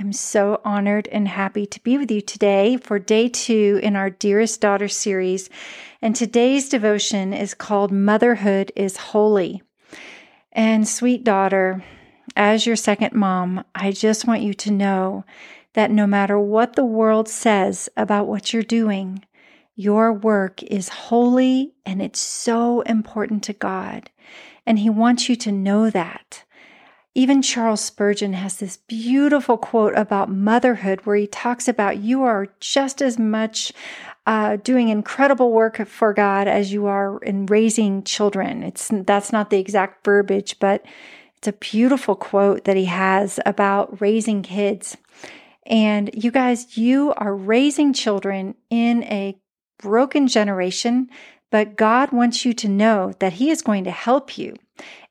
I'm so honored and happy to be with you today for day two in our Dearest Daughter series. And today's devotion is called Motherhood is Holy. And sweet daughter, as your second mom, I just want you to know that no matter what the world says about what you're doing, your work is holy and it's so important to God. And He wants you to know that. Even Charles Spurgeon has this beautiful quote about motherhood where he talks about you are just as much uh, doing incredible work for God as you are in raising children. It's that's not the exact verbiage, but it's a beautiful quote that he has about raising kids. And you guys, you are raising children in a broken generation, but God wants you to know that He is going to help you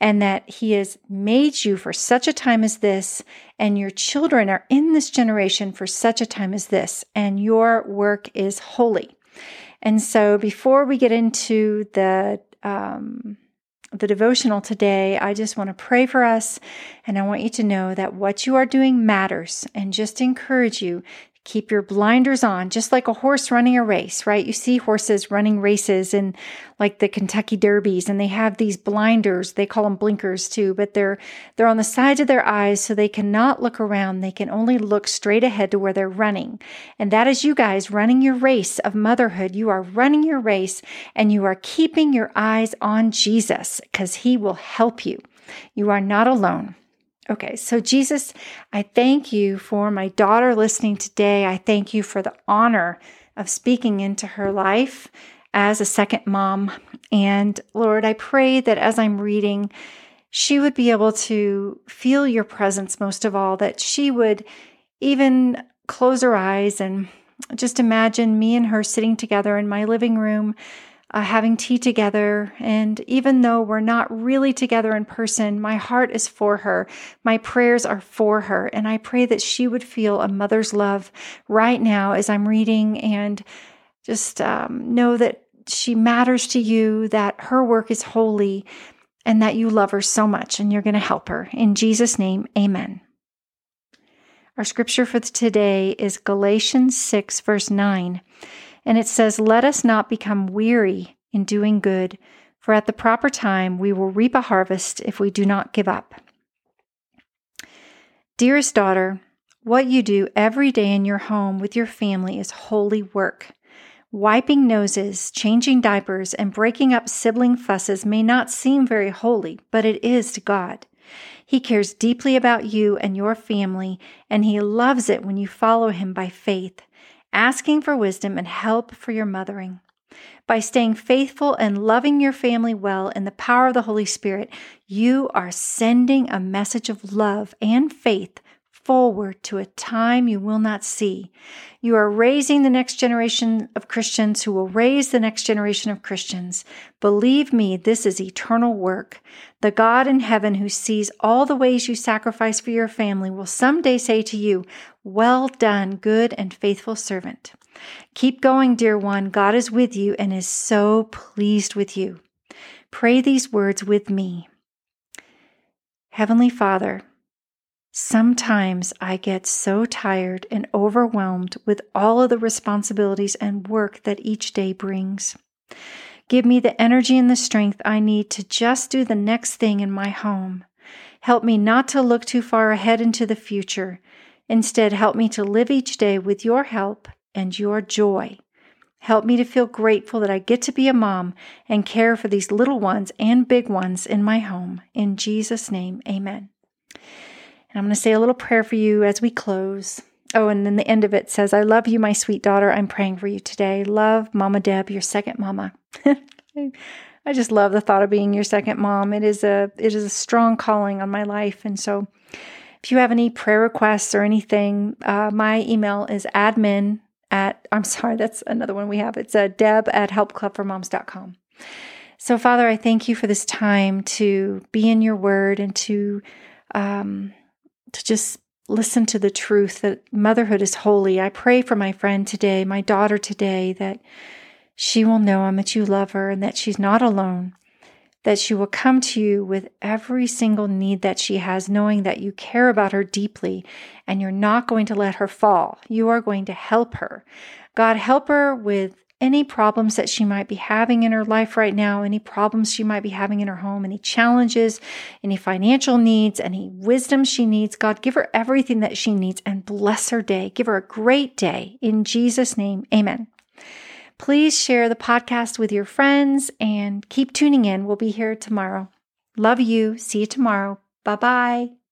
and that He has made you for such a time as this, and your children are in this generation for such a time as this, and your work is holy. And so, before we get into the um, the devotional today, I just want to pray for us. And I want you to know that what you are doing matters and just encourage you Keep your blinders on, just like a horse running a race, right? You see horses running races in like the Kentucky Derbies, and they have these blinders. They call them blinkers too, but they're they're on the sides of their eyes so they cannot look around. They can only look straight ahead to where they're running. And that is you guys running your race of motherhood. You are running your race and you are keeping your eyes on Jesus because he will help you. You are not alone. Okay, so Jesus, I thank you for my daughter listening today. I thank you for the honor of speaking into her life as a second mom. And Lord, I pray that as I'm reading, she would be able to feel your presence most of all, that she would even close her eyes and just imagine me and her sitting together in my living room uh, having tea together. And even though we're not really together in person, my heart is for her. My prayers are for her. And I pray that she would feel a mother's love right now as I'm reading and just um, know that she matters to you, that her work is holy, and that you love her so much and you're going to help her. In Jesus' name, amen. Our scripture for today is Galatians 6, verse 9. And it says, Let us not become weary in doing good, for at the proper time we will reap a harvest if we do not give up. Dearest daughter, what you do every day in your home with your family is holy work. Wiping noses, changing diapers, and breaking up sibling fusses may not seem very holy, but it is to God. He cares deeply about you and your family, and He loves it when you follow Him by faith asking for wisdom and help for your mothering. By staying faithful and loving your family well in the power of the Holy Spirit, you are sending a message of love and faith forward to a time you will not see. You are raising the next generation of Christians who will raise the next generation of Christians. Believe me, this is eternal work. The God in heaven who sees all the ways you sacrifice for your family will someday say to you, Well done, good and faithful servant. Keep going, dear one. God is with you and is so pleased with you. Pray these words with me. Heavenly Father, Sometimes I get so tired and overwhelmed with all of the responsibilities and work that each day brings. Give me the energy and the strength I need to just do the next thing in my home. Help me not to look too far ahead into the future. Instead, help me to live each day with your help and your joy. Help me to feel grateful that I get to be a mom and care for these little ones and big ones in my home. In Jesus' name, amen. And I'm going to say a little prayer for you as we close. Oh, and then the end of it says, I love you, my sweet daughter. I'm praying for you today. Love, Mama Deb, your second mama. I just love the thought of being your second mom. It is a it is a strong calling on my life. And so if you have any prayer requests or anything, uh, my email is admin at I'm sorry, that's another one we have. It's a uh, deb at helpclubformoms.com. So, Father, I thank you for this time to be in your word and to um, to just listen to the truth that motherhood is holy. I pray for my friend today, my daughter today, that she will know how much you love her and that she's not alone, that she will come to you with every single need that she has, knowing that you care about her deeply and you're not going to let her fall. You are going to help her. God, help her with any problems that she might be having in her life right now, any problems she might be having in her home, any challenges, any financial needs, any wisdom she needs. God, give her everything that she needs and bless her day. Give her a great day. In Jesus' name, amen. Please share the podcast with your friends and keep tuning in. We'll be here tomorrow. Love you. See you tomorrow. Bye bye.